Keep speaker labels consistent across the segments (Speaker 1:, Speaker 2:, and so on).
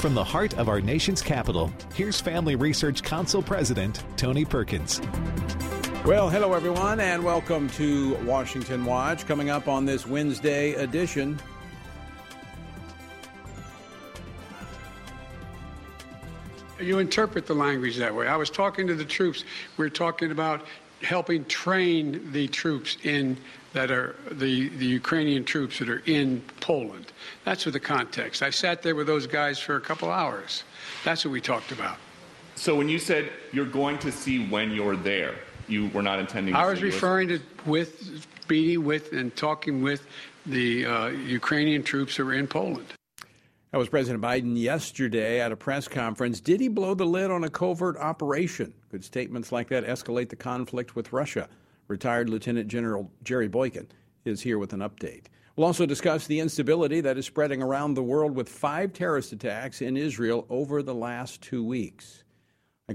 Speaker 1: From the heart of our nation's capital, here's Family Research Council President Tony Perkins.
Speaker 2: Well, hello everyone, and welcome to Washington Watch. Coming up on this Wednesday edition.
Speaker 3: You interpret the language that way. I was talking to the troops. We are talking about helping train the troops in that are the, the Ukrainian troops that are in Poland. That's what the context. I sat there with those guys for a couple hours. That's what we talked about.
Speaker 4: So when you said you're going to see when you're there, you were not intending.
Speaker 3: I was referring to with meeting with and talking with the uh, Ukrainian troops who are in Poland.
Speaker 2: That was President Biden yesterday at a press conference. Did he blow the lid on a covert operation? Could statements like that escalate the conflict with Russia? Retired Lieutenant General Jerry Boykin is here with an update. We'll also discuss the instability that is spreading around the world with five terrorist attacks in Israel over the last two weeks.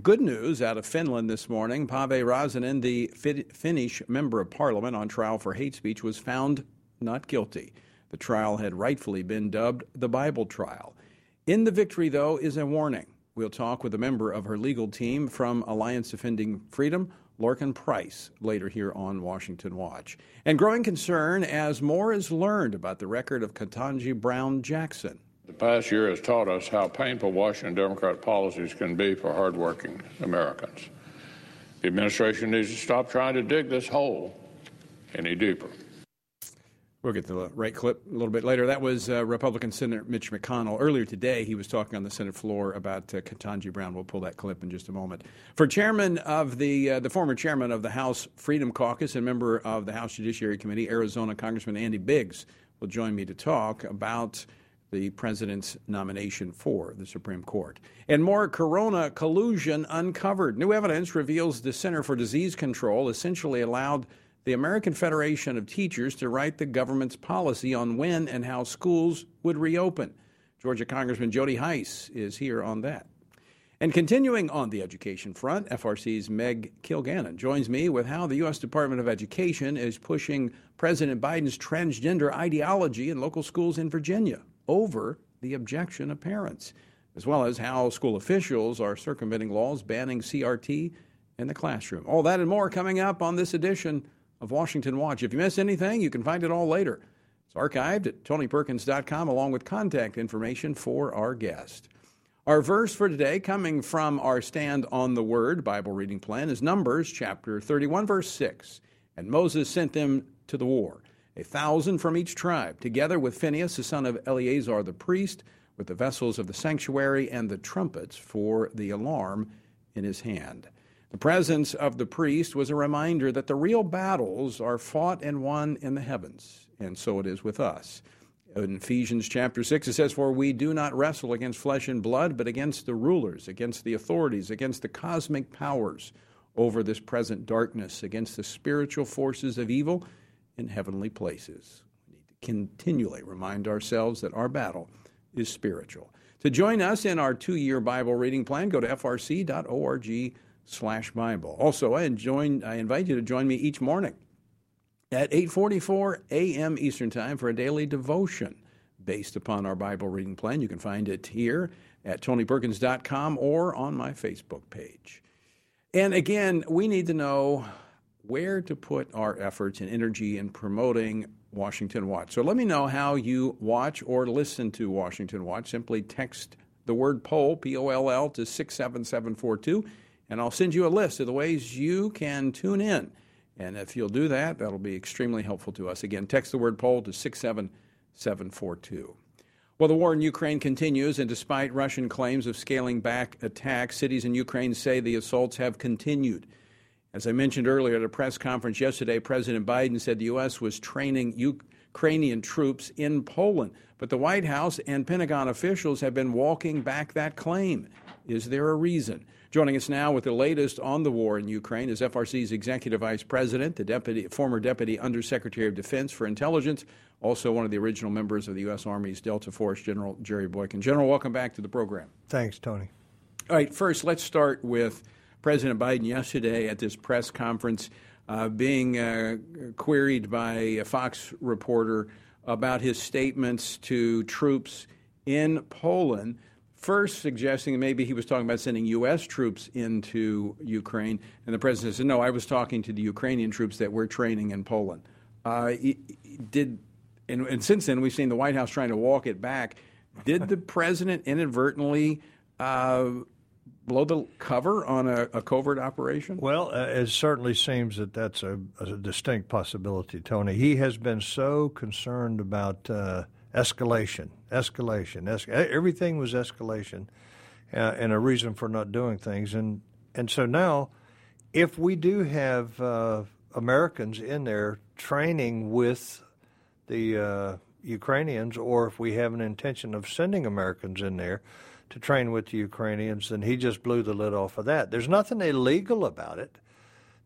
Speaker 2: Good news out of Finland this morning Päivi Räsänen, the Finnish member of parliament on trial for hate speech, was found not guilty. The trial had rightfully been dubbed the Bible trial. In the victory, though, is a warning. We'll talk with a member of her legal team from Alliance Defending Freedom, Lorcan Price, later here on Washington Watch. And growing concern as more is learned about the record of Ketanji Brown Jackson.
Speaker 5: The past year has taught us how painful Washington Democrat policies can be for hardworking Americans. The administration needs to stop trying to dig this hole any deeper.
Speaker 2: We'll get the right clip a little bit later. That was uh, Republican Senator Mitch McConnell. Earlier today, he was talking on the Senate floor about uh, Ketanji Brown. We'll pull that clip in just a moment. For chairman of the uh, the former chairman of the House Freedom Caucus and member of the House Judiciary Committee, Arizona Congressman Andy Biggs, will join me to talk about the president's nomination for the Supreme Court. And more corona collusion uncovered. New evidence reveals the Center for Disease Control essentially allowed the American Federation of Teachers to write the government's policy on when and how schools would reopen. Georgia Congressman Jody Hice is here on that. And continuing on the education front, FRC's Meg Kilgannon joins me with how the U.S. Department of Education is pushing President Biden's transgender ideology in local schools in Virginia over the objection of parents, as well as how school officials are circumventing laws banning CRT in the classroom. All that and more coming up on this edition of Washington Watch. If you miss anything, you can find it all later. It's archived at tonyperkins.com along with contact information for our guest. Our verse for today, coming from our Stand on the Word Bible reading plan, is Numbers chapter 31, verse 6. And Moses sent them to the war, a thousand from each tribe, together with Phinehas, the son of Eleazar the priest, with the vessels of the sanctuary and the trumpets for the alarm in his hand. The presence of the priest was a reminder that the real battles are fought and won in the heavens, and so it is with us. In Ephesians chapter 6, it says, For we do not wrestle against flesh and blood, but against the rulers, against the authorities, against the cosmic powers over this present darkness, against the spiritual forces of evil in heavenly places. We need to continually remind ourselves that our battle is spiritual. To join us in our two year Bible reading plan, go to frc.org slash Bible. Also, I, join, I invite you to join me each morning at 8:44 a.m. Eastern Time for a daily devotion based upon our Bible reading plan. You can find it here at tonyperkins.com or on my Facebook page. And again, we need to know where to put our efforts and energy in promoting Washington Watch. So let me know how you watch or listen to Washington Watch. Simply text the word poll, P O L L, to 67742 and I'll send you a list of the ways you can tune in. And if you'll do that, that'll be extremely helpful to us. Again, text the word poll to 67742. Well, the war in Ukraine continues, and despite Russian claims of scaling back attacks, cities in Ukraine say the assaults have continued. As I mentioned earlier at a press conference yesterday, President Biden said the U.S. was training Ukrainian troops in Poland. But the White House and Pentagon officials have been walking back that claim. Is there a reason? Joining us now with the latest on the war in Ukraine is FRC's Executive Vice President, the deputy, former Deputy Undersecretary of Defense for Intelligence, also one of the original members of the U.S. Army's Delta Force, General Jerry Boykin. General, welcome back to the program.
Speaker 6: Thanks, Tony.
Speaker 2: All right, first, let's start with President Biden yesterday at this press conference uh, being uh, queried by a Fox reporter about his statements to troops in Poland first suggesting maybe he was talking about sending U.S. troops into Ukraine, and the president said, "No, I was talking to the Ukrainian troops that we're training in Poland." Uh, did and, and, since then we've seen the White House trying to walk it back. Did the president inadvertently uh, blow the cover on a, a covert operation?
Speaker 6: Well, uh, it certainly seems that that's a, a, distinct possibility, Tony. He has been so concerned about uh, escalation, escalation, es- everything was escalation, uh, and a reason for not doing things, and and so now, if we do have uh, Americans in there training with the uh, Ukrainians, or if we have an intention of sending Americans in there to train with the Ukrainians, then he just blew the lid off of that. There's nothing illegal about it.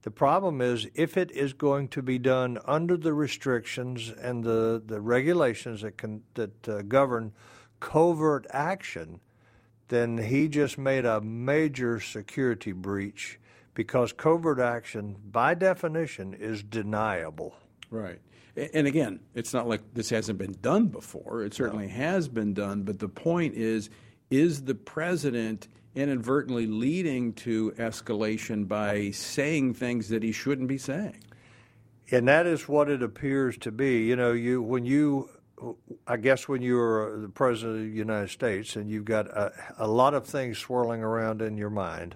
Speaker 6: The problem is if it is going to be done under the restrictions and the, the regulations that can that uh, govern covert action, then he just made a major security breach because covert action, by definition, is deniable.
Speaker 2: Right. And again, it's not like this hasn't been done before. It certainly no. has been done. But the point is is the president inadvertently leading to escalation by saying things that he shouldn't be saying?
Speaker 6: And that is what it appears to be. You know, you when you, I guess, when you're the president of the United States and you've got a, a lot of things swirling around in your mind,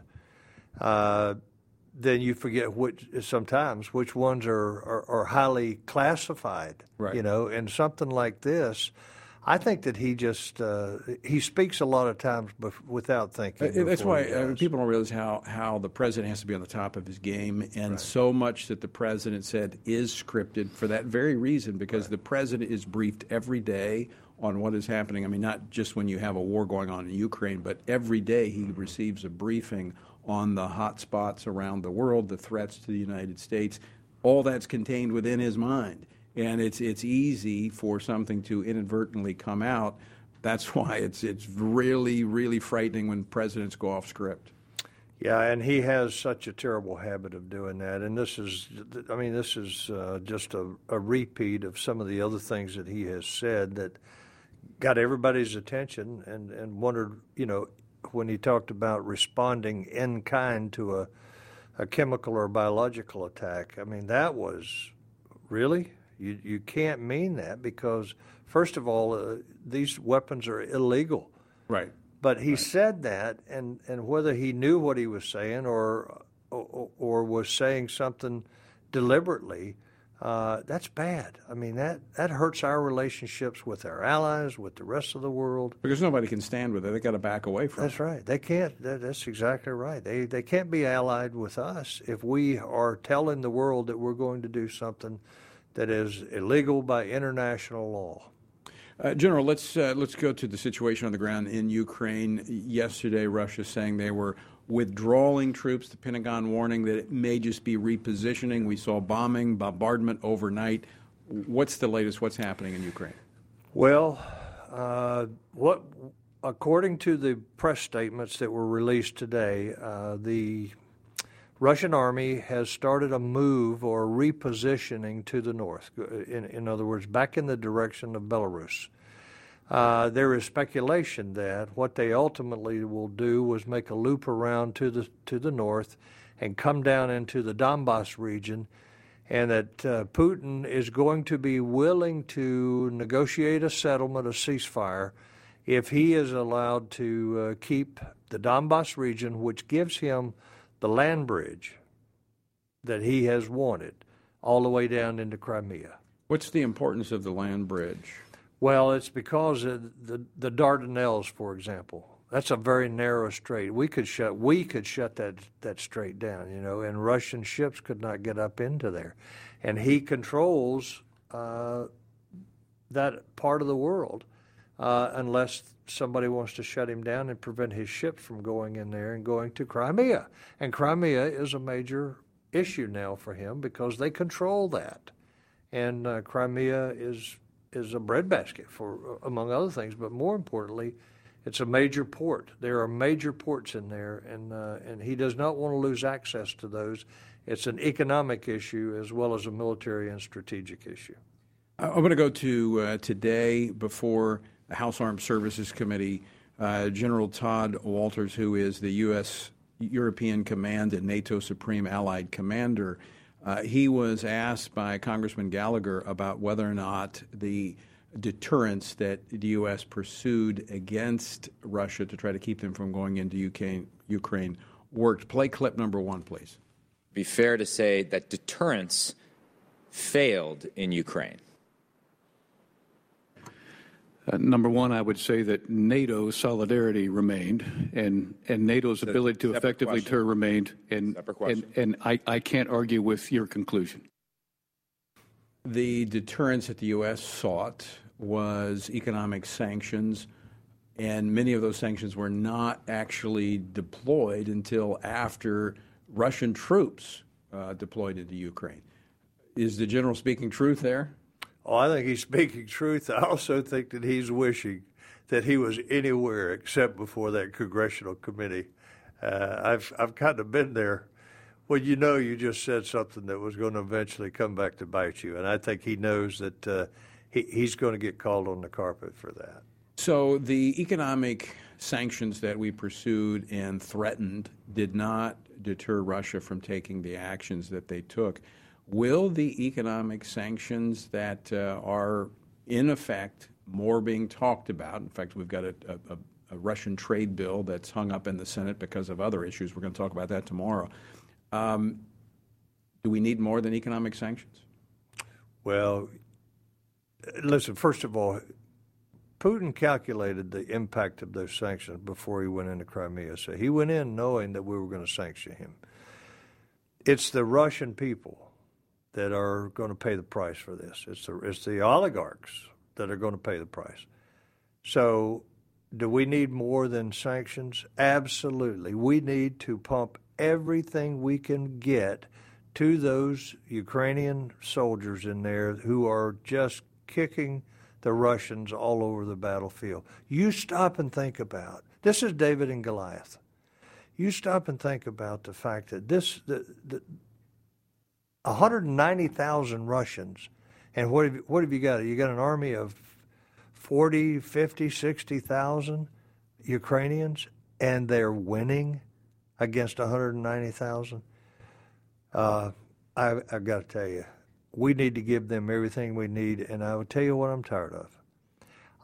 Speaker 6: uh, then you forget which sometimes which ones are, are, are highly classified.
Speaker 2: Right.
Speaker 6: You know, and something like this I think that he just uh, he speaks a lot of times without thinking.
Speaker 2: Uh, that's why uh, people don't realize how how the president has to be on the top of his game, and right. so much that the president said is scripted for that very reason, because right. the president is briefed every day on what is happening. I mean, not just when you have a war going on in Ukraine, but every day he receives a briefing on the hot spots around the world, the threats to the United States. All that's contained within his mind and it's it's easy for something to inadvertently come out. That's why it's it's really really frightening when presidents go off script.
Speaker 6: Yeah, and he has such a terrible habit of doing that. And this is, I mean, this is uh, just a, a repeat of some of the other things that he has said that got everybody's attention and, and wondered, you know, when he talked about responding in kind to a, a chemical or biological attack. I mean, that was really you, you can't mean that because, first of all, uh, these weapons are illegal.
Speaker 2: Right.
Speaker 6: But he right. said that, and, and whether he knew what he was saying or, or, or was saying something deliberately, uh, that's bad. I mean, that, that hurts our relationships with our allies, with the rest of the world.
Speaker 2: Because nobody can stand with it. They got to back away from
Speaker 6: that's it. That's right. They can't. That, that's exactly right. They, they can't be allied with us if we are telling the world that we're going to do something that is illegal by international law.
Speaker 2: Uh, General, let's uh, let's go to the situation on the ground in Ukraine. Yesterday, Russia saying they were withdrawing troops. The Pentagon warning that it may just be repositioning. We saw bombing, bombardment overnight. What's the latest? What's happening in Ukraine?
Speaker 6: Well, uh, what according to the press statements that were released today, uh, the Russian army has started a move or repositioning to the north. In, in other words, back in the direction of Belarus. Uh, there is speculation that what they ultimately will do was make a loop around to the to the north and come down into the Donbass region, and that uh, Putin is going to be willing to negotiate a settlement, a ceasefire, if he is allowed to uh, keep the Donbass region, which gives him the land bridge that he has wanted all the way down into Crimea.
Speaker 2: What's the importance of the land bridge?
Speaker 6: Well, it's because the the Dardanelles, for example, that's a very narrow strait. We could shut we could shut that that strait down, you know, and Russian ships could not get up into there, and he controls uh, that part of the world uh, unless somebody wants to shut him down and prevent his ships from going in there and going to Crimea. And Crimea is a major issue now for him because they control that. And uh, Crimea is is a breadbasket for among other things, but more importantly, it's a major port. There are major ports in there, and uh, and he does not want to lose access to those. It's an economic issue as well as a military and strategic issue.
Speaker 2: I'm going to go to uh, today before the House Armed Services Committee Uh, General Tod Wolters, who is the U.S. European Command and NATO Supreme Allied Commander, uh, he was asked by Congressman Gallagher about whether or not the deterrence that the U.S. pursued against Russia to try to keep them from going into UK, Ukraine worked. Play clip number one, please.
Speaker 7: Be fair to say that deterrence failed in Ukraine.
Speaker 8: Uh, number one, I would say that NATO solidarity remained, and, and NATO's ability to effectively question. deter remained, and, and, and I, I can't argue with your conclusion.
Speaker 2: The deterrence that the U.S. sought was economic sanctions, and many of those sanctions were not actually deployed until after Russian troops uh, deployed into Ukraine. Is the general speaking truth there?
Speaker 6: Oh, I think he's speaking truth. I also think that he's wishing that he was anywhere except before that congressional committee. Uh, I've I've kind of been there. Well, you know, you just said something that was going to eventually come back to bite you, and I think he knows that uh, he, he's going to get called on the carpet for that.
Speaker 2: So the economic sanctions that we pursued and threatened did not deter Russia from taking the actions that they took. Will the economic sanctions that uh, are in effect more being talked about? In fact, we've got a, a, a, Russian trade bill that's hung up in the Senate because of other issues. We're going to talk about that tomorrow. Um, do we need more than economic sanctions?
Speaker 6: Well, listen, first of all, Putin calculated the impact of those sanctions before he went into Crimea. So he went in knowing that we were going to sanction him. It's the Russian people that are going to pay the price for this. It's the, it's the oligarchs that are going to pay the price. So, do we need more than sanctions? Absolutely. We need to pump everything we can get to those Ukrainian soldiers in there who are just kicking the Russians all over the battlefield. You stop and think about this is David and Goliath. You stop and think about the fact that this the, the 190,000 Russians. And what have, you, what have you got? You got an army of 40, 50, 60,000 Ukrainians, and they're winning against 190,000. Uh, I, I've got to tell you, we need to give them everything we need, and I will tell you what I'm tired of.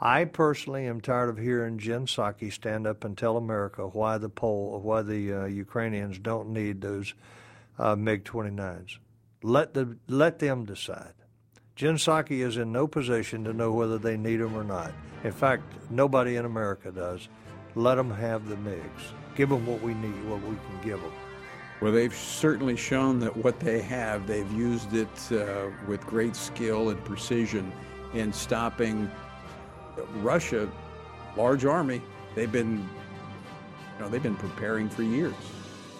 Speaker 6: I personally am tired of hearing Jen Psaki stand up and tell America why the Pole, why the uh, Ukrainians don't need those uh, MiG 29s. Let, the, let them decide. Jen Psaki is in no position to know whether they need them or not. In fact, nobody in America does. Let them have the MiGs. Give them what we need, what we can give them.
Speaker 2: Well, they've certainly shown that what they have, they've used it uh, with great skill and precision in stopping Russia, large army. They've been, you know, they've been preparing for years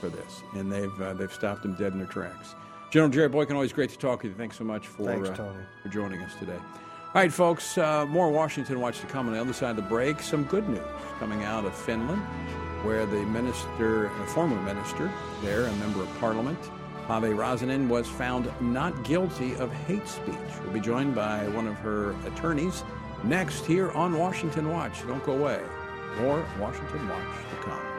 Speaker 2: for this, and they've uh, they've stopped them dead in their tracks. General Jerry Boykin, always great to talk with you. Thanks so much for,
Speaker 6: Thanks, uh,
Speaker 2: for joining us today. All right, folks, uh, more Washington Watch to come on the other side of the break. Some good news coming out of Finland, where the minister, a former minister there, a member of parliament, Päivi Räsänen, was found not guilty of hate speech. We'll be joined by one of her attorneys next here on Washington Watch. Don't go away. More Washington Watch to come.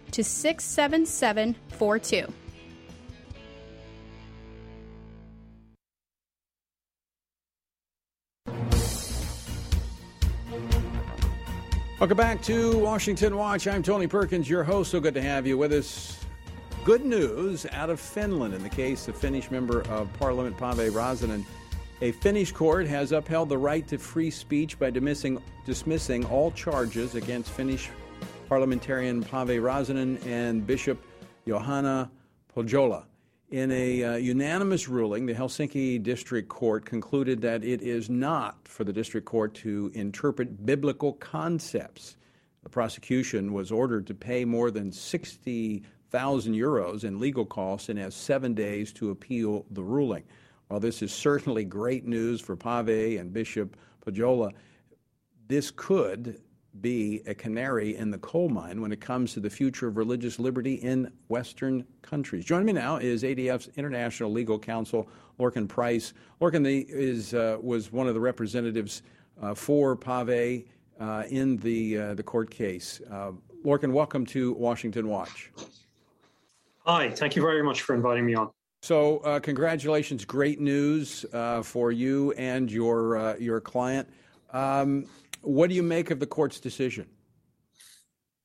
Speaker 9: to 67742.
Speaker 2: Welcome back to Washington Watch. I'm Tony Perkins, your host. So good to have you with us. Good news out of Finland in the case of Finnish member of Parliament Pave Räsänen. A Finnish court has upheld the right to free speech by dismissing, dismissing all charges against Finnish parliamentarian Pave Räsänen and Bishop Juhana Pohjola. In a uh, unanimous ruling, the Helsinki District Court concluded that it is not for the district court to interpret biblical concepts. The prosecution was ordered to pay more than 60,000 euros in legal costs and has seven days to appeal the ruling. While this is certainly great news for Pave and Bishop Pohjola, this could be a canary in the coal mine when it comes to the future of religious liberty in Western countries. Joining me now is ADF's International Legal Counsel, Lorcan Price. Lorcan is, uh, was one of the representatives uh, for Pave uh, in the, uh, the court case. Uh, Lorcan, welcome to Washington Watch.
Speaker 10: Hi, thank you very much for inviting me on.
Speaker 2: So, uh, congratulations! Great news for you and your your client. Um, what do you make of the court's decision?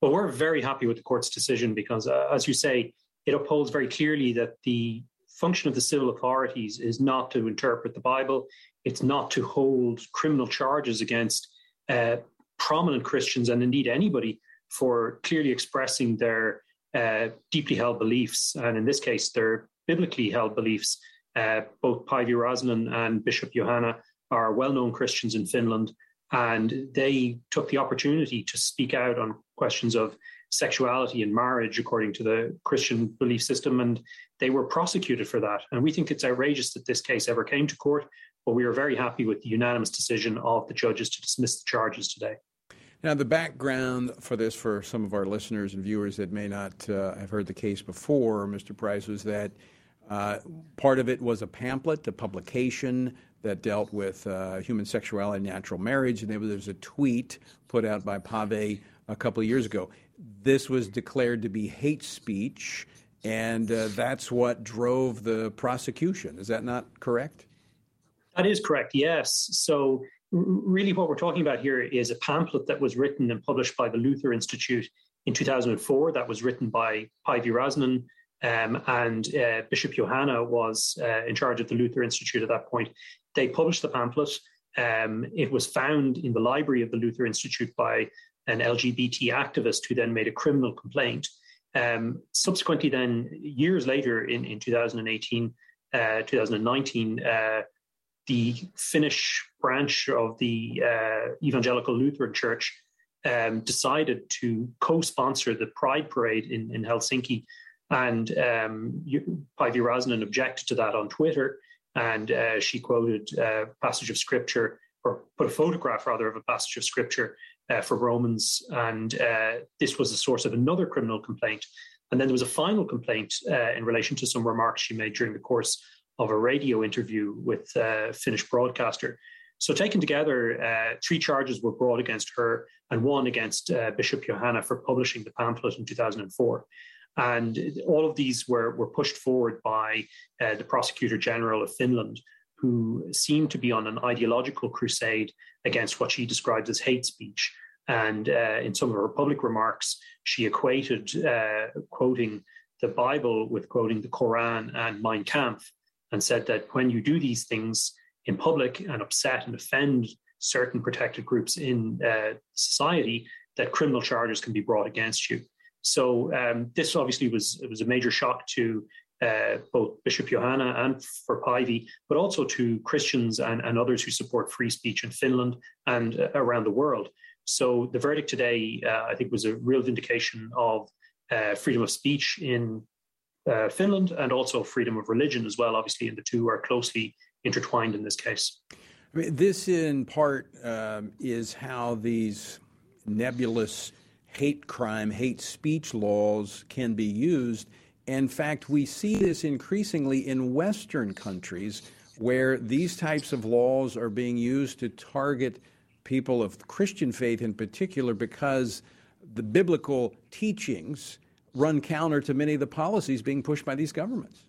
Speaker 10: Well, we're very happy with the court's decision because, uh, as you say, it upholds very clearly that the function of the civil authorities is not to interpret the Bible, it's not to hold criminal charges against uh, prominent Christians and indeed anybody for clearly expressing their uh, deeply held beliefs, and in this case, their biblically held beliefs. Uh, both Päivi Räsänen and Bishop Juhana are well known Christians in Finland and they took the opportunity to speak out on questions of sexuality and marriage according to the Christian belief system, and they were prosecuted for that. And we think it's outrageous that this case ever came to court, but we are very happy with the unanimous decision of the judges to dismiss the charges today.
Speaker 2: Now, the background for this, for some of our listeners and viewers that may not uh, have heard the case before, Mr. Price, was that uh, part of it was a pamphlet, a publication that dealt with uh, human sexuality and natural marriage. And there was a tweet put out by Pave a couple of years ago. This was declared to be hate speech, and uh, that's what drove the prosecution. Is that not correct?
Speaker 10: That is correct, yes. So, really, what we're talking about here is a pamphlet that was written and published by the Luther Institute in 2004, that was written by Päivi Räsänen. Um, and uh, Bishop Juhana was uh, in charge of the Luther Institute at that point. They published the pamphlet. Um, it was found in the library of the Luther Institute by an LGBT activist who then made a criminal complaint. Um, subsequently, then years later, in, in 2018, uh, 2019, uh, the Finnish branch of the uh, Evangelical Lutheran Church um, decided to co-sponsor the Pride Parade in, in Helsinki, and um, Päivi Räsänen objected to that on Twitter, and uh, she quoted a passage of scripture or put a photograph rather of a passage of scripture uh, for Romans, and uh, this was the source of another criminal complaint. And then there was a final complaint uh, in relation to some remarks she made during the course of a radio interview with a Finnish broadcaster. So, taken together, uh, three charges were brought against her and one against uh, Bishop Juhana for publishing the pamphlet in 2004. And all of these were, were pushed forward by uh, the Prosecutor General of Finland, who seemed to be on an ideological crusade against what she described as hate speech. And uh, in some of her public remarks, she equated uh, quoting the Bible with quoting the Quran and Mein Kampf, and said that when you do these things in public and upset and offend certain protected groups in uh, society, that criminal charges can be brought against you. So um, this obviously was it was a major shock to uh, both Bishop Juhana and for Päivi, but also to Christians and, and others who support free speech in Finland and uh, around the world. So the verdict today, uh, I think, was a real vindication of uh, freedom of speech in uh, Finland and also freedom of religion as well, obviously, and the two are closely intertwined in this case.
Speaker 2: I mean, this, in part, um, is how these nebulous hate crime, hate speech laws can be used. In fact, we see this increasingly in Western countries where these types of laws are being used to target people of Christian faith in particular because the biblical teachings run counter to many of the policies being pushed by these governments.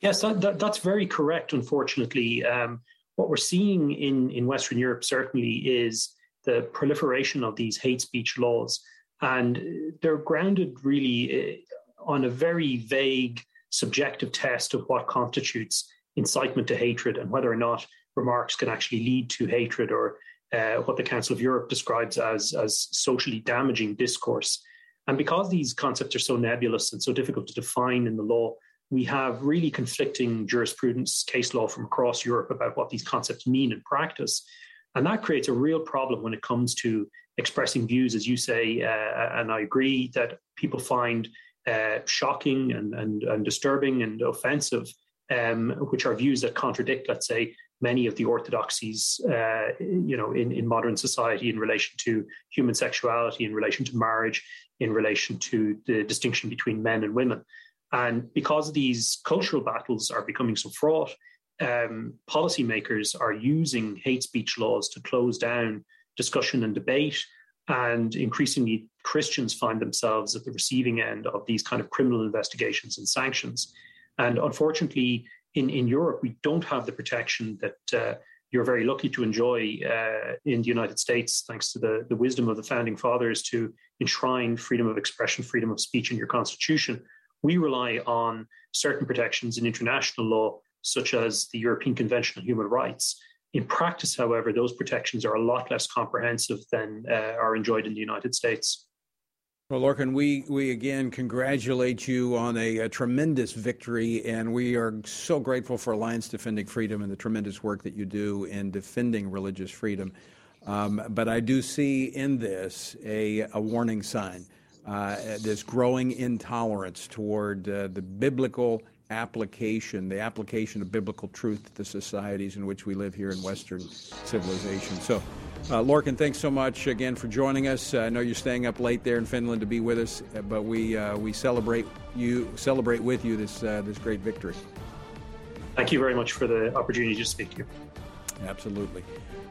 Speaker 10: Yes, that, that, that's very correct, unfortunately. Um, what we're seeing in, in Western Europe certainly is the proliferation of these hate speech laws. And they're grounded really uh, on a very vague, subjective test of what constitutes incitement to hatred and whether or not remarks can actually lead to hatred or uh, what the Council of Europe describes as, as socially damaging discourse. And because these concepts are so nebulous and so difficult to define in the law, we have really conflicting jurisprudence, case law from across Europe about what these concepts mean in practice. And that creates a real problem when it comes to expressing views, as you say, uh, and I agree that people find uh, shocking and, and, and, disturbing and offensive, um, which are views that contradict, let's say, many of the orthodoxies, uh, you know, in, in modern society in relation to human sexuality, in relation to marriage, in relation to the distinction between men and women. And because these cultural battles are becoming so fraught, um, policymakers are using hate speech laws to close down discussion and debate. And increasingly, Christians find themselves at the receiving end of these kind of criminal investigations and sanctions. And unfortunately, in, in Europe, we don't have the protection that uh, you're very lucky to enjoy uh, in the United States, thanks to the, the wisdom of the founding fathers to enshrine freedom of expression, freedom of speech in your constitution. We rely on certain protections in international law, such as the European Convention on Human Rights. In practice, however, those protections are a lot less comprehensive than uh, are enjoyed in the United States.
Speaker 2: Well, Lorcan, we, we again congratulate you on a, a, tremendous victory, and we are so grateful for Alliance Defending Freedom and the tremendous work that you do in defending religious freedom. Um, but I do see in this a, a warning sign uh, this growing intolerance toward uh, the biblical application, the application of biblical truth to the societies in which we live here in Western civilization. So, uh, Lorcan, thanks so much again for joining us. I know you're staying up late there in Finland to be with us, uh, but we uh, we celebrate you celebrate with you this uh, this great victory.
Speaker 10: Thank you very much for the opportunity to speak to you.
Speaker 2: Absolutely.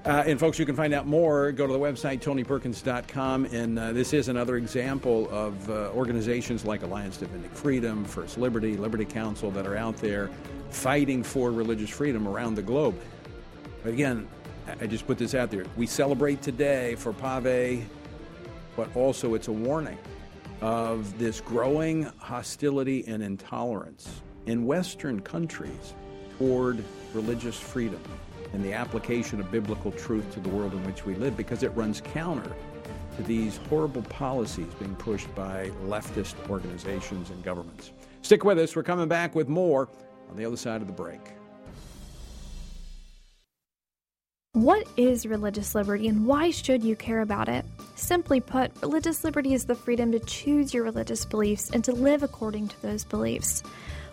Speaker 2: Uh, and folks, you can find out more. Go to the website, tonyperkins.com. And uh, this is another example of uh, organizations like Alliance Defending Freedom, First Liberty, Liberty Counsel that are out there fighting for religious freedom around the globe. But again, I just put this out there. We celebrate today for Pave, but also it's a warning of this growing hostility and intolerance in Western countries toward religious freedom and the application of biblical truth to the world in which we live because it runs counter to these horrible policies being pushed by leftist organizations and governments. Stick with us. We're coming back with more on the other side of the break.
Speaker 11: What is religious liberty and why should you care about it? Simply put, religious liberty is the freedom to choose your religious beliefs and to live according to those beliefs.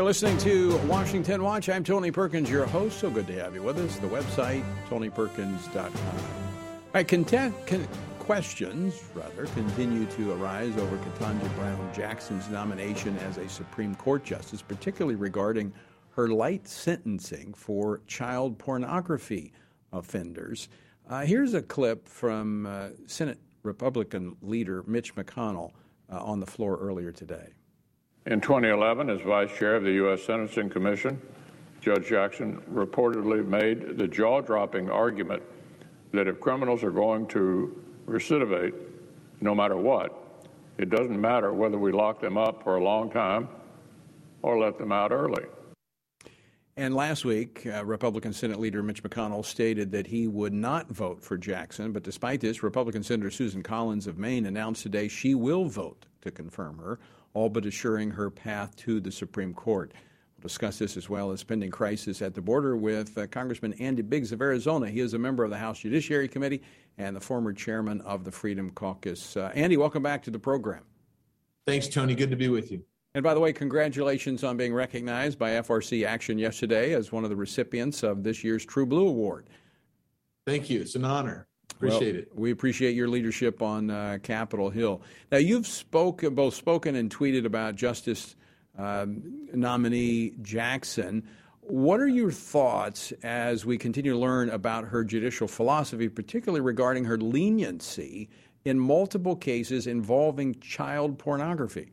Speaker 2: You're listening to Washington Watch. I'm Tony Perkins, your host. So good to have you with us. The website, tonyperkins.com. All right, content, con- questions, rather, continue to arise over Ketanji Brown Jackson's nomination as a Supreme Court justice, particularly regarding her light sentencing for child pornography offenders. Uh, here's a clip from uh, Senate Republican leader Mitch McConnell uh, on the floor earlier today.
Speaker 5: In 2011, as vice chair of the U.S. Sentencing Commission, Judge Jackson reportedly made the jaw dropping argument that if criminals are going to recidivate, no matter what, it doesn't matter whether we lock them up for a long time or let them out early.
Speaker 2: And last week, uh, Republican Senate leader Mitch McConnell stated that he would not vote for Jackson. But despite this, Republican Senator Susan Collins of Maine announced today she will vote to confirm her all but assuring her path to the Supreme Court. We'll discuss this as well as pending crisis at the border with uh, Congressman Andy Biggs of Arizona. He is a member of the House Judiciary Committee and the former chairman of the Freedom Caucus. Uh, Andy, welcome back to the program.
Speaker 12: Thanks, Tony. Good to be with you.
Speaker 2: And by the way, congratulations on being recognized by FRC Action yesterday as one of the recipients of this year's True Blue Award.
Speaker 12: Thank you. It's an honor. Appreciate
Speaker 2: well,
Speaker 12: it.
Speaker 2: We appreciate your leadership on uh, Capitol Hill. Now, you've spoken, both spoken and tweeted about Justice um, nominee Jackson. What are your thoughts as we continue to learn about her judicial philosophy, particularly regarding her leniency in multiple cases involving child pornography?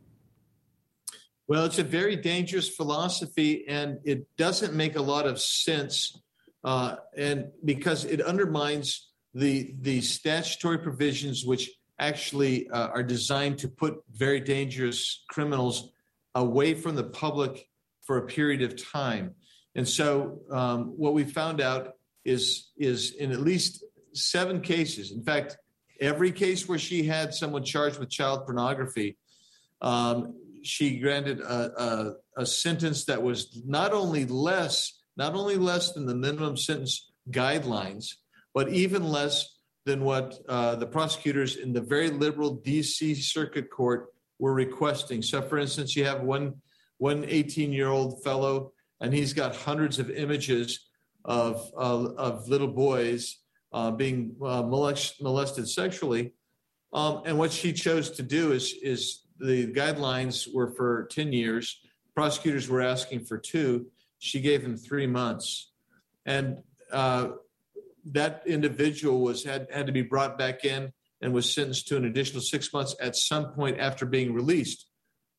Speaker 12: Well, it's a very dangerous philosophy, and it doesn't make a lot of sense, uh, and because it undermines the the statutory provisions which actually uh, are designed to put very dangerous criminals away from the public for a period of time. And so, um, what we found out is is in at least seven cases. In fact, every case where she had someone charged with child pornography, um, she granted a, a, a sentence that was not only less, not only less than the minimum sentence guidelines, but even less than what uh, the prosecutors in the very liberal DC Circuit Court were requesting. So, for instance, you have one one 18 year old fellow, and he's got hundreds of images of uh, of little boys uh, being uh, molest, molested sexually. Um, and what she chose to do is is the guidelines were for 10 years. Prosecutors were asking for two. She gave him three months, and uh, that individual was had, had to be brought back in and was sentenced to an additional six months at some point after being released.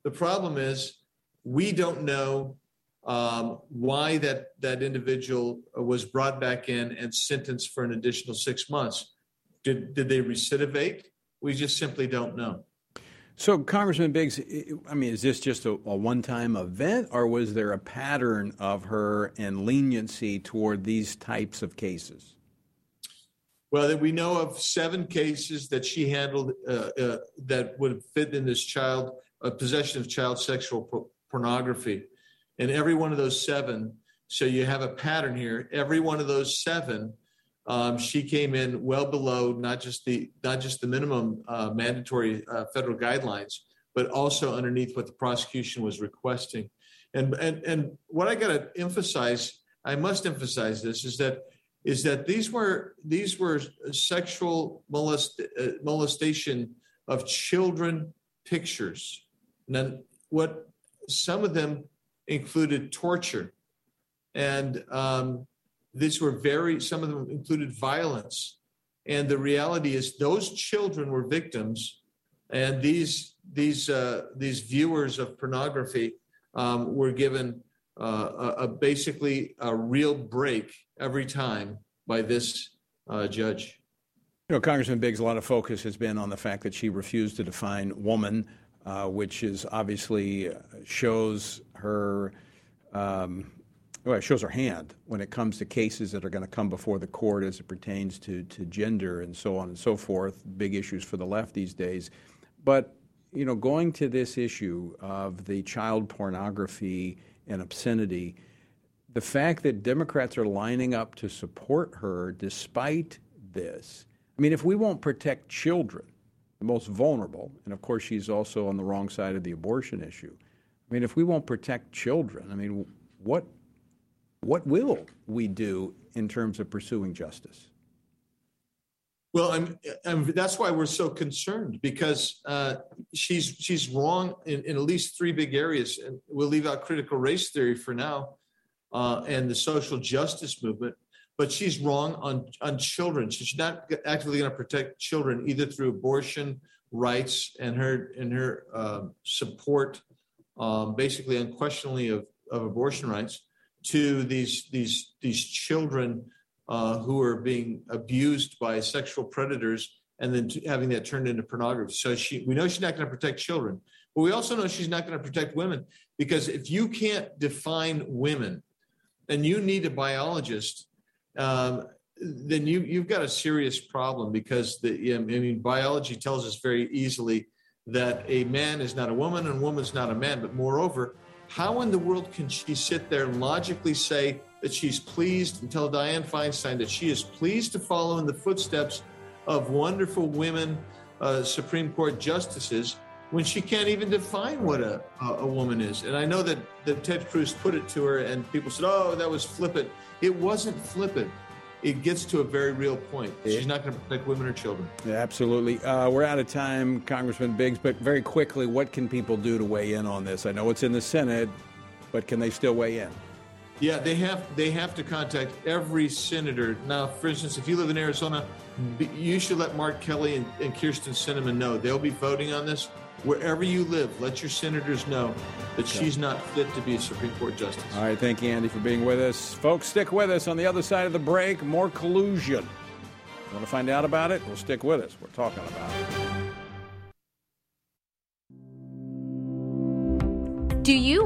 Speaker 12: The problem is we don't know um, why that, that individual was brought back in and sentenced for an additional six months. Did, did they recidivate? We just simply don't know.
Speaker 2: So, Congressman Biggs, I mean, is this just a, a one time event, or was there a pattern of her and leniency toward these types of cases?
Speaker 12: Well, we know of seven cases that she handled uh, uh, that would fit in this child uh, possession of child sexual po- pornography. And every one of those seven, so you have a pattern here. Every one of those seven um, she came in well below not just the not just the minimum uh, mandatory uh, federal guidelines, but also underneath what the prosecution was requesting. And and and what I got to emphasize, I must emphasize this is that is that these were these were sexual molest, uh, molestation of children pictures. And then what some of them included torture and um, these were very, some of them included violence. And the reality is, those children were victims, and these these uh, these viewers of pornography um, were given uh, a, basically a real break every time by this uh, judge.
Speaker 2: You know, Congressman Biggs, a lot of focus has been on the fact that she refused to define woman, uh, which is obviously uh, shows her um, well, it shows her hand when it comes to cases that are going to come before the court as it pertains to, to gender and so on and so forth. Big issues for the left these days. But, you know, going to this issue of the child pornography and obscenity, the fact that Democrats are lining up to support her despite this, I mean, if we won't protect children, the most vulnerable, and of course she's also on the wrong side of the abortion issue. I mean, if we won't protect children, I mean, what what will we do in terms of pursuing justice?
Speaker 12: Well, I'm, I'm, that's why we're so concerned because uh, she's she's wrong in, in, at least three big areas, and we'll leave out critical race theory for now uh, and the social justice movement. But she's wrong on on children. She's not actively going to protect children either through abortion rights and her and her uh, support, um, basically unquestionably of, of abortion rights, to these these these children uh, who are being abused by sexual predators and then having that turned into pornography. So she, we know she's not going to protect children, but we also know she's not going to protect women because if you can't define women, and you need a biologist, um, then you you've got a serious problem because the I mean biology tells us very easily that a man is not a woman and a woman is not a man, but moreover how in the world can she sit there and logically say that she's pleased and tell Dianne Feinstein that she is pleased to follow in the footsteps of wonderful women uh, Supreme Court justices when she can't even define what a, a woman is? And I know that, that Ted Cruz put it to her, and people said, oh, that was flippant. It wasn't flippant it gets to a very real point. She's not going to protect women or children.
Speaker 2: Yeah, absolutely. Uh, we're out of time, Congressman Biggs, but very quickly, what can people do to weigh in on this? I know it's in the Senate, but can they still weigh in?
Speaker 12: Yeah, they have. They have to contact every senator. Now, for instance, if you live in Arizona, you should let Mark Kelly and, and Kyrsten Sinema know. They'll be voting on this wherever you live, let your senators know that okay. she's not fit to be a Supreme Court justice.
Speaker 2: All right, thank you, Andy, for being with us. Folks, stick with us on the other side of the break. More collusion. Want to find out about it? Well, stick with us. We're talking about it.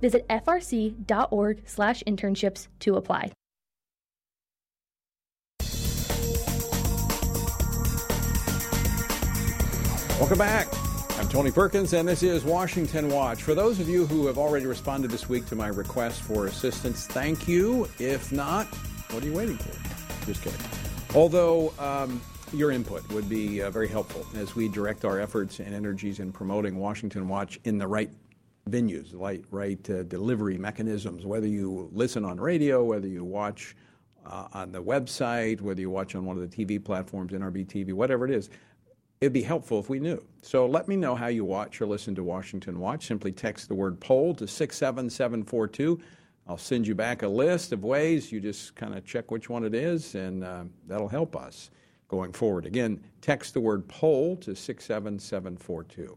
Speaker 13: Visit frc.org/internships to apply.
Speaker 2: Welcome back. I'm Tony Perkins, and this is Washington Watch. For those of you who have already responded this week to my request for assistance, thank you. If not, what are you waiting for? Just kidding. Although um, your input would be uh, very helpful as we direct our efforts and energies in promoting Washington Watch in the right venues, right, right uh, delivery mechanisms, whether you listen on radio, whether you watch uh, on the website, whether you watch on one of the TV platforms, NRB TV, whatever it is. It'd be helpful if we knew. So let me know how you watch or listen to Washington Watch. Simply text the word poll to 67742. I'll send you back a list of ways. You just kind of check which one it is, and uh, that'll help us going forward. Again, text the word poll to 67742.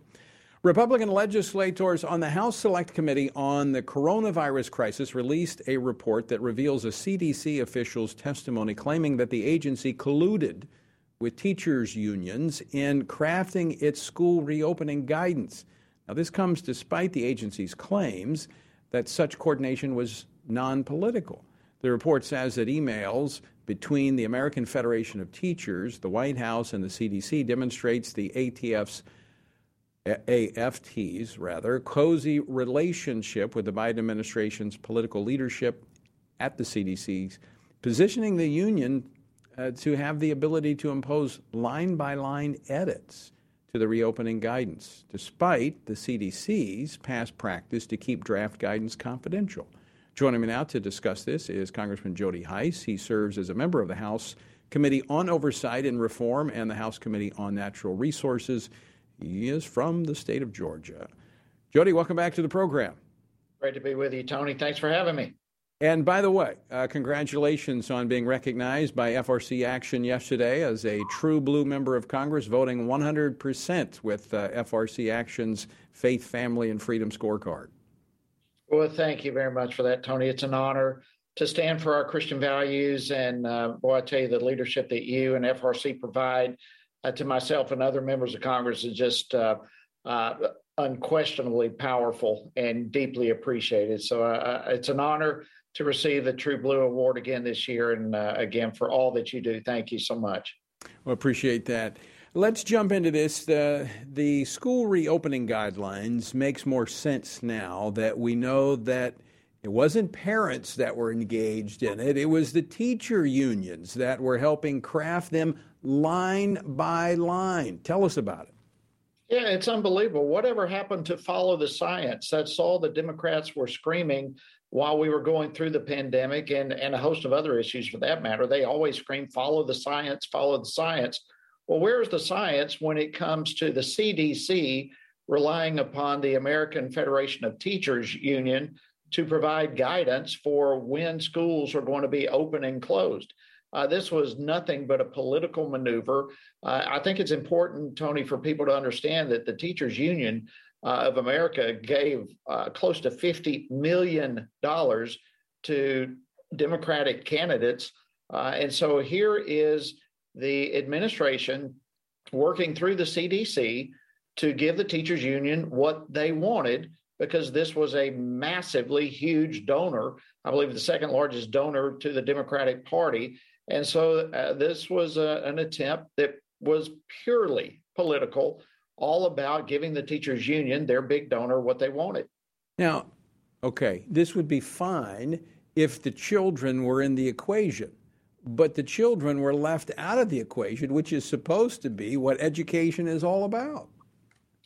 Speaker 2: Republican legislators on the House Select Committee on the Coronavirus Crisis released a report that reveals a CDC official's testimony claiming that the agency colluded with teachers' unions in crafting its school reopening guidance. Now, this comes despite the agency's claims that such coordination was non political. The report says that emails between the American Federation of Teachers, the White House, and the CDC demonstrates the ATF's AFT's rather cozy relationship with the Biden administration's political leadership at the CDC, positioning the union uh, to have the ability to impose line by line edits to the reopening guidance, despite the CDC's past practice to keep draft guidance confidential. Joining me now to discuss this is Congressman Jody Hice. He serves as a member of the House Committee on Oversight and Reform and the House Committee on Natural Resources. He is from the state of Georgia. Jody, welcome back to the program.
Speaker 14: Great to be with you, Tony. Thanks for having me.
Speaker 2: And by the way, uh, congratulations on being recognized by FRC Action yesterday as a true blue member of Congress, voting 100% with uh, FRC Action's Faith, Family, and Freedom scorecard.
Speaker 14: Well, thank you very much for that, Tony. It's an honor to stand for our Christian values. And uh, boy, I tell you, the leadership that you and FRC provide to myself and other members of Congress is just uh, uh, unquestionably powerful and deeply appreciated. So uh, uh, it's an honor to receive the True Blue Award again this year, and uh, again for all that you do. Thank you so much.
Speaker 2: Well, appreciate that. Let's jump into this. The, the school reopening guidelines makes more sense now that we know that it wasn't parents that were engaged in it, it was the teacher unions that were helping craft them line by line. Tell us about it.
Speaker 14: Yeah, it's unbelievable. Whatever happened to follow the science? That's all the Democrats were screaming while we were going through the pandemic and, and a host of other issues for that matter. They always scream, follow the science, follow the science. Well, where's the science when it comes to the CDC relying upon the American Federation of Teachers Union to provide guidance for when schools are going to be open and closed? Uh, this was nothing but a political maneuver. Uh, I think it's important, Tony, for people to understand that the teachers union uh, of America gave uh, close to $50 million to Democratic candidates. Uh, and so here is the administration working through the CDC to give the teachers union what they wanted because this was a massively huge donor. I believe the second largest donor to the Democratic Party. And so uh, this was a, an attempt that was purely political all about giving the teachers union, their big donor, what they wanted.
Speaker 2: Now, okay, this would be fine if the children were in the equation, but the children were left out of the equation, which is supposed to be what education is all about.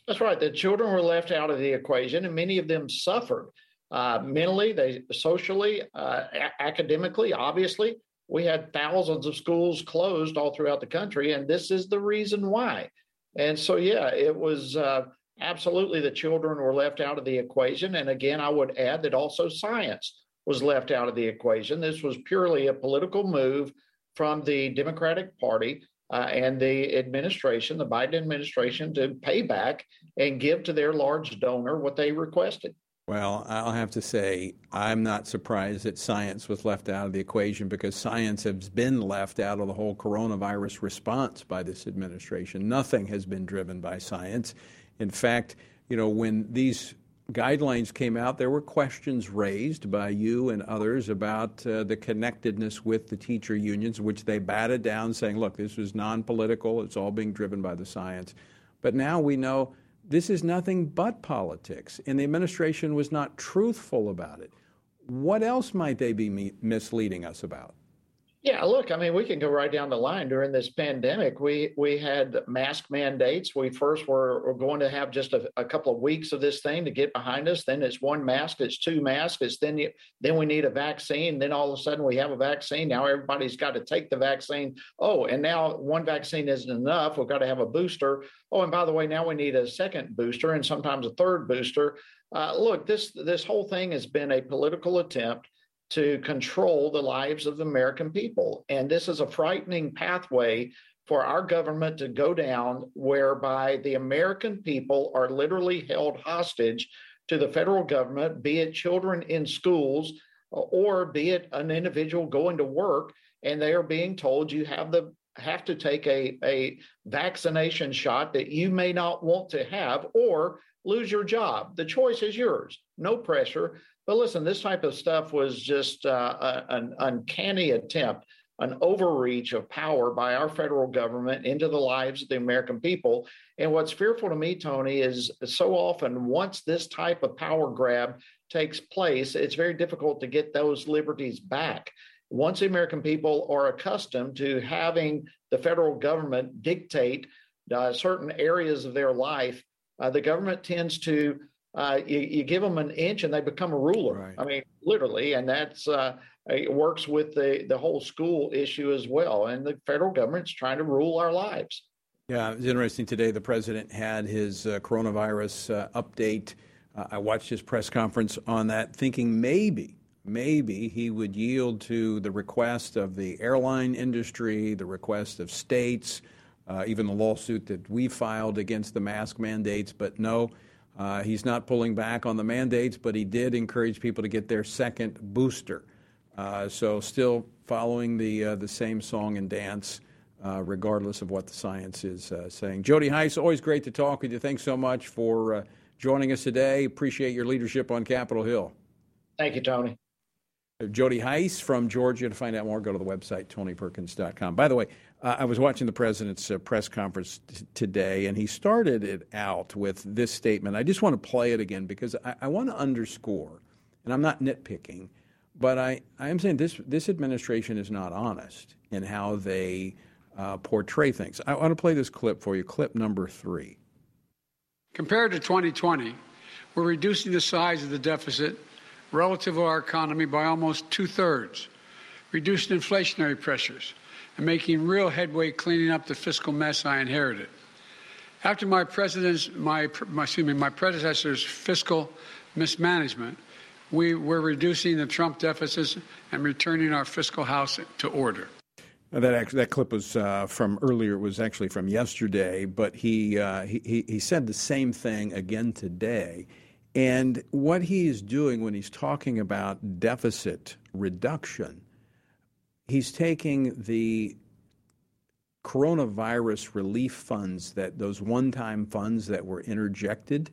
Speaker 14: That's right. The children were left out of the equation, and many of them suffered uh, mentally, they socially, uh, a- academically. Obviously, we had thousands of schools closed all throughout the country, and this is the reason why. And so, yeah, it was uh, absolutely the children were left out of the equation. And again, I would add that also science was left out of the equation. This was purely a political move from the Democratic Party uh, and the administration, the Biden administration, to pay back and give to their large donor what they requested.
Speaker 2: Well, I'll have to say, I'm not surprised that science was left out of the equation because science has been left out of the whole coronavirus response by this administration. Nothing has been driven by science. In fact, you know, when these guidelines came out, there were questions raised by you and others about uh, the connectedness with the teacher unions, which they batted down, saying, look, this was non political, it's all being driven by the science. But now we know this is nothing but politics, and the administration was not truthful about it. What else might they be misleading us about?
Speaker 14: Yeah, look, I mean, we can go right down the line. During this pandemic, we we had mask mandates. We first were, were going to have just a, a, couple of weeks of this thing to get behind us. Then it's one mask, it's two masks, it's then you, then we need a vaccine. Then all of a sudden we have a vaccine. Now everybody's got to take the vaccine. Oh, and now one vaccine isn't enough. We've got to have a booster. Oh, and by the way, now we need a second booster and sometimes a third booster. Uh, look, this this whole thing has been a political attempt to control the lives of the American people. And this is a frightening pathway for our government to go down, whereby the American people are literally held hostage to the federal government, be it children in schools or be it an individual going to work, and they are being told you have the have to take a, a vaccination shot that you may not want to have or lose your job. The choice is yours. No pressure. But listen, this type of stuff was just uh, an uncanny attempt, an overreach of power by our federal government into the lives of the American people. And what's fearful to me, Tony, is so often once this type of power grab takes place, it's very difficult to get those liberties back. Once the American people are accustomed to having the federal government dictate uh, certain areas of their life, uh, the government tends to uh, you, you, give them an inch and they become a ruler. Right. I mean, literally, and that's uh, it works with the the whole school issue as well. And the federal government's trying to rule our lives.
Speaker 2: Yeah, it was interesting today. The president had his uh, coronavirus uh, update. Uh, I watched his press conference on that, thinking maybe, maybe he would yield to the request of the airline industry, the request of states, uh, even the lawsuit that we filed against the mask mandates. But no, uh, he's not pulling back on the mandates, but he did encourage people to get their second booster. Uh, so, still following the uh, the same song and dance, uh, regardless of what the science is uh, saying. Jody Hice, always great to talk with you. Thanks so much for uh, joining us today. Appreciate your leadership on Capitol Hill.
Speaker 14: Thank you, Tony.
Speaker 2: Jody Hice from Georgia. To find out more, go to the website, tonyperkins.com. By the way, uh, I was watching the president's uh, press conference t- today, and he started it out with this statement. I just want to play it again because I, I want to underscore, and I'm not nitpicking, but I, I am saying this, this administration is not honest in how they uh, portray things. I want to play this clip for you, clip number three.
Speaker 3: Compared to 2020, we're reducing the size of the deficit relative to our economy by almost two thirds, reducing inflationary pressures, and making real headway cleaning up the fiscal mess I inherited. After my my, my, me, my predecessor's fiscal mismanagement, we were reducing the Trump deficits and returning our fiscal house to order.
Speaker 2: That that clip was uh, from earlier. It was actually from yesterday, but he, uh, he he said the same thing again today. And what he is doing when he's talking about deficit reduction, he's taking the coronavirus relief funds that those one-time funds that were interjected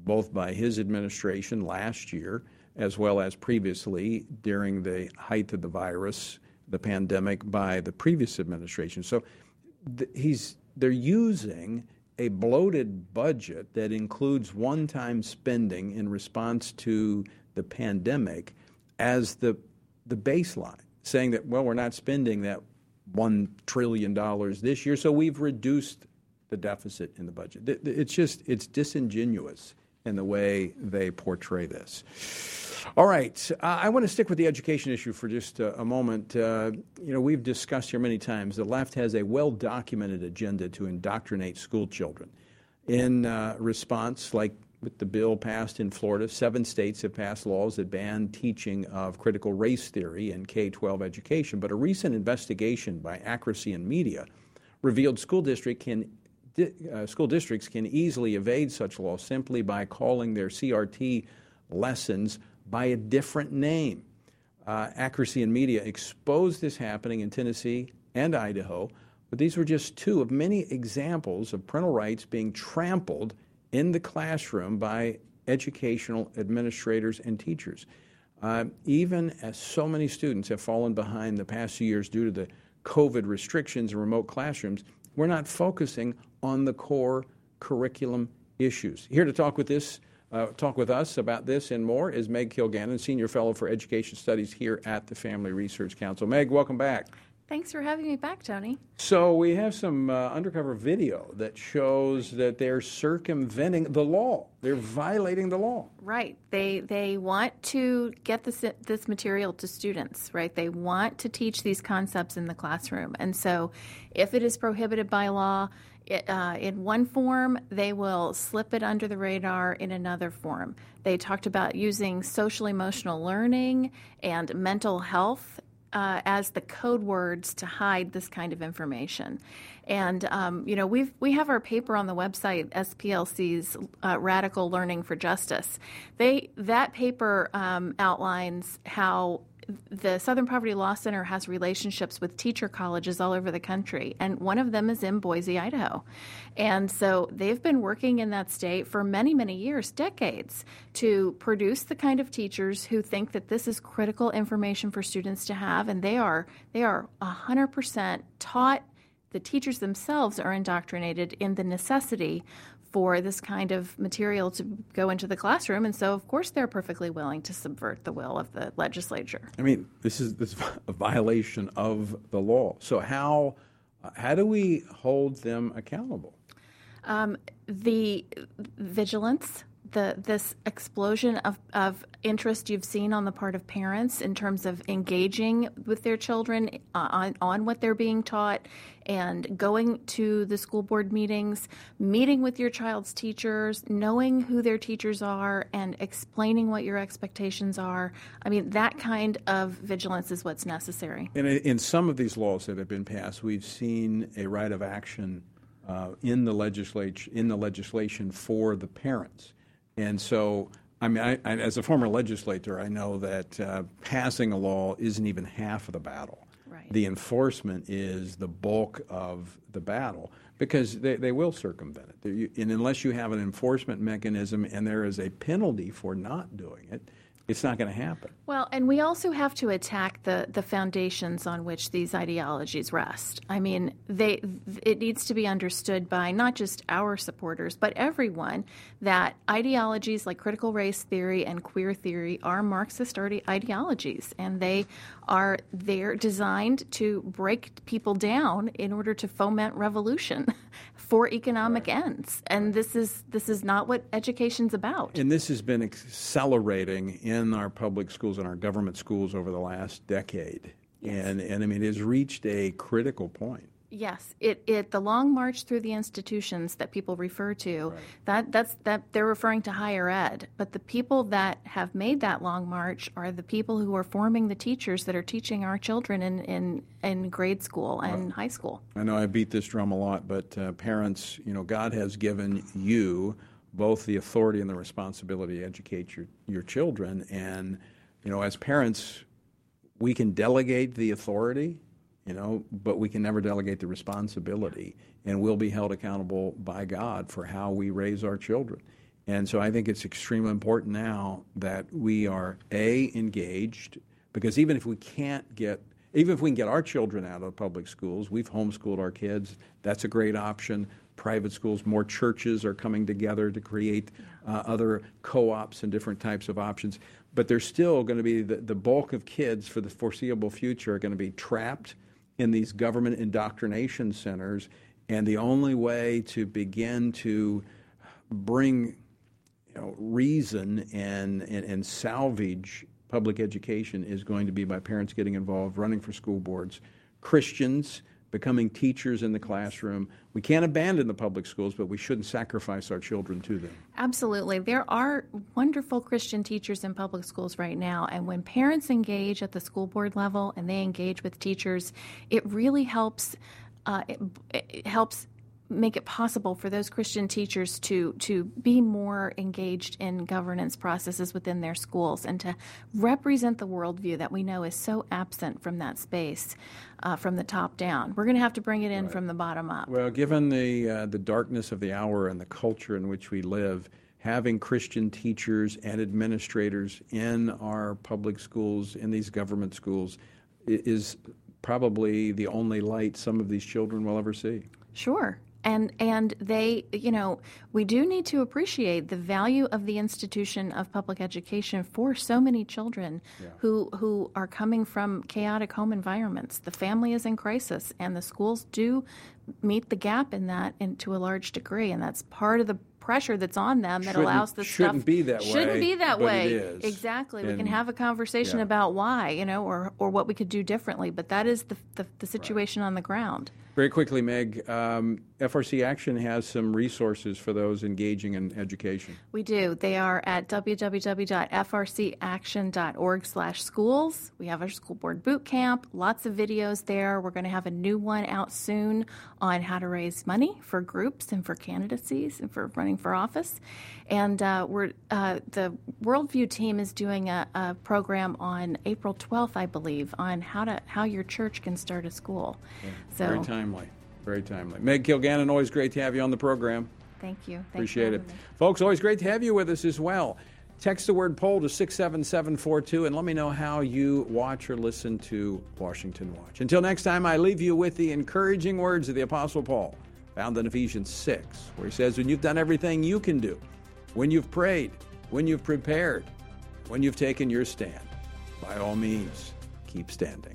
Speaker 2: both by his administration last year as well as previously during the height of the virus the pandemic by the previous administration. So th- he's they're using a bloated budget that includes one-time spending in response to the pandemic as the the baseline, saying that well we're not spending that one trillion dollars this year, so we've reduced the deficit in the budget. It's just it's disingenuous in the way they portray this. All right. Uh, I want to stick with the education issue for just a, a moment. Uh, you know, we've discussed here many times the left has a well documented agenda to indoctrinate school children. In uh, response, like with the bill passed in Florida, seven states have passed laws that ban teaching of critical race theory in K 12 education. But a recent investigation by Accuracy in Media revealed school district can uh, school districts can easily evade such laws simply by calling their CRT lessons by a different name. Uh, Accuracy in Media exposed this happening in Tennessee and Idaho, but these were just two of many examples of parental rights being trampled in the classroom by educational administrators and teachers. Uh, even as so many students have fallen behind the past few years due to the COVID restrictions in remote classrooms, we're not focusing on the core curriculum issues. Here to talk with this uh, talk with us about this and more is Meg Kilgannon, Senior Fellow for Education Studies here at the Family Research Council. Meg, welcome back.
Speaker 15: Thanks for having me back, Tony.
Speaker 2: So, we have some uh, undercover video that shows that they're circumventing the law. They're violating the law.
Speaker 15: Right. They they want to get this this material to students, right? They want to teach these concepts in the classroom. And so, if it is prohibited by law, it, uh, in one form, they will slip it under the radar in another form. They talked about using social emotional learning and mental health uh, as the code words to hide this kind of information. And um, you know, we've we have our paper on the website, SPLC's uh, Radical Learning for Justice. They that paper um, outlines how the Southern Poverty Law Center has relationships with teacher colleges all over the country, and one of them is in Boise, Idaho. And so they've been working in that state for many, many years, decades, to produce the kind of teachers who think that this is critical information for students to have, and they are they are 100% taught. The teachers themselves are indoctrinated in the necessity for this kind of material to go into the classroom, and so of course they're perfectly willing to subvert the will of the legislature.
Speaker 2: I mean, this is this is a violation of the law. So how how do we hold them accountable?
Speaker 15: Um, the vigilance the this explosion of, of interest you've seen on the part of parents in terms of engaging with their children uh, on, on what they're being taught and going to the school board meetings, meeting with your child's teachers, knowing who their teachers are, and explaining what your expectations are. I mean, that kind of vigilance is what's necessary.
Speaker 2: And in some of these laws that have been passed, we've seen a right of action uh, in the legislature in the legislation for the parents. And so, I mean, I, I, as a former legislator, I know that uh, passing a law isn't even half of the battle.
Speaker 15: Right.
Speaker 2: The enforcement is the bulk of the battle because they, they will circumvent it. And unless you have an enforcement mechanism and there is a penalty for not doing it, it's not going to happen.
Speaker 15: Well, and we also have to attack the, the foundations on which these ideologies rest. I mean, they it needs to be understood by not just our supporters, but everyone that ideologies like critical race theory and queer theory are Marxist ideologies, and they are they're designed to break people down in order to foment revolution for economic right. ends. And this is this is not what education's about.
Speaker 2: And this has been accelerating in our public schools and our government schools over the last decade. Yes. And, and I mean, it has reached a critical point.
Speaker 15: Yes, it, it the long march through the institutions that people refer to right. that that's that they're referring to higher ed, but the people that have made that long march are the people who are forming the teachers that are teaching our children in in, in grade school and well, high school.
Speaker 2: I know I beat this drum a lot, but uh, parents, you know, God has given you both the authority and the responsibility to educate your your children, and you know, as parents, we can delegate the authority you know, but we can never delegate the responsibility, and we'll be held accountable by God for how we raise our children. And so I think it's extremely important now that we are A, engaged, because even if we can't get, even if we can get our children out of public schools, we've homeschooled our kids, that's a great option. Private schools, more churches are coming together to create uh, other co ops and different types of options. But there's still going to be the, the bulk of kids for the foreseeable future are going to be trapped in these government indoctrination centers. And the only way to begin to bring you know, reason and, and, and salvage public education is going to be by parents getting involved, running for school boards, Christians becoming teachers in the classroom. We can't abandon the public schools, but we shouldn't sacrifice our children to them.
Speaker 15: Absolutely. There are wonderful Christian teachers in public schools right now, and when parents engage at the school board level and they engage with teachers, it really helps. Uh, it, it helps make it possible for those Christian teachers to to be more engaged in governance processes within their schools and to represent the worldview that we know is so absent from that space, uh, from the top down. We're going to have to bring it in right. from the bottom up.
Speaker 2: Well, given the uh, the darkness of the hour and the culture in which we live. Having Christian teachers and administrators in our public schools, in these government schools, is probably the only light some of these children will ever see.
Speaker 15: Sure and and they you know we do need to appreciate the value of the institution of public education for so many children yeah. who who are coming from chaotic home environments the family is in crisis and the schools do meet the gap in that in, to a large degree and that's part of the pressure that's on them that
Speaker 2: shouldn't,
Speaker 15: allows the
Speaker 2: shouldn't
Speaker 15: stuff
Speaker 2: be that way.
Speaker 15: Shouldn't be that way. Exactly. And, we can have a conversation yeah. about why, you know, or or what we could do differently. But that is the the, the situation right. on the ground.
Speaker 2: Very quickly, Meg, um, FRC Action has some resources for those engaging in education.
Speaker 15: We do. They are at www.frcaction.org/schools. We have our school board boot camp. Lots of videos there. We're going to have a new one out soon on how to raise money for groups and for candidacies and for running for office. And uh, we're uh, the Worldview team is doing a, a, program on April 12th, I believe, on how to how your church can start a school.
Speaker 2: Yeah, so timely, very timely. Meg Kilgannon, always great to have you on the program.
Speaker 15: Thank you. Thanks
Speaker 2: Appreciate it, folks. Always great to have you with us as well. Text the word poll to 67742 and let me know how you watch or listen to Washington Watch. Until next time, I leave you with the encouraging words of the Apostle Paul, found in Ephesians 6, where he says, When you've done everything you can do, when you've prayed, when you've prepared, when you've taken your stand, by all means, keep standing.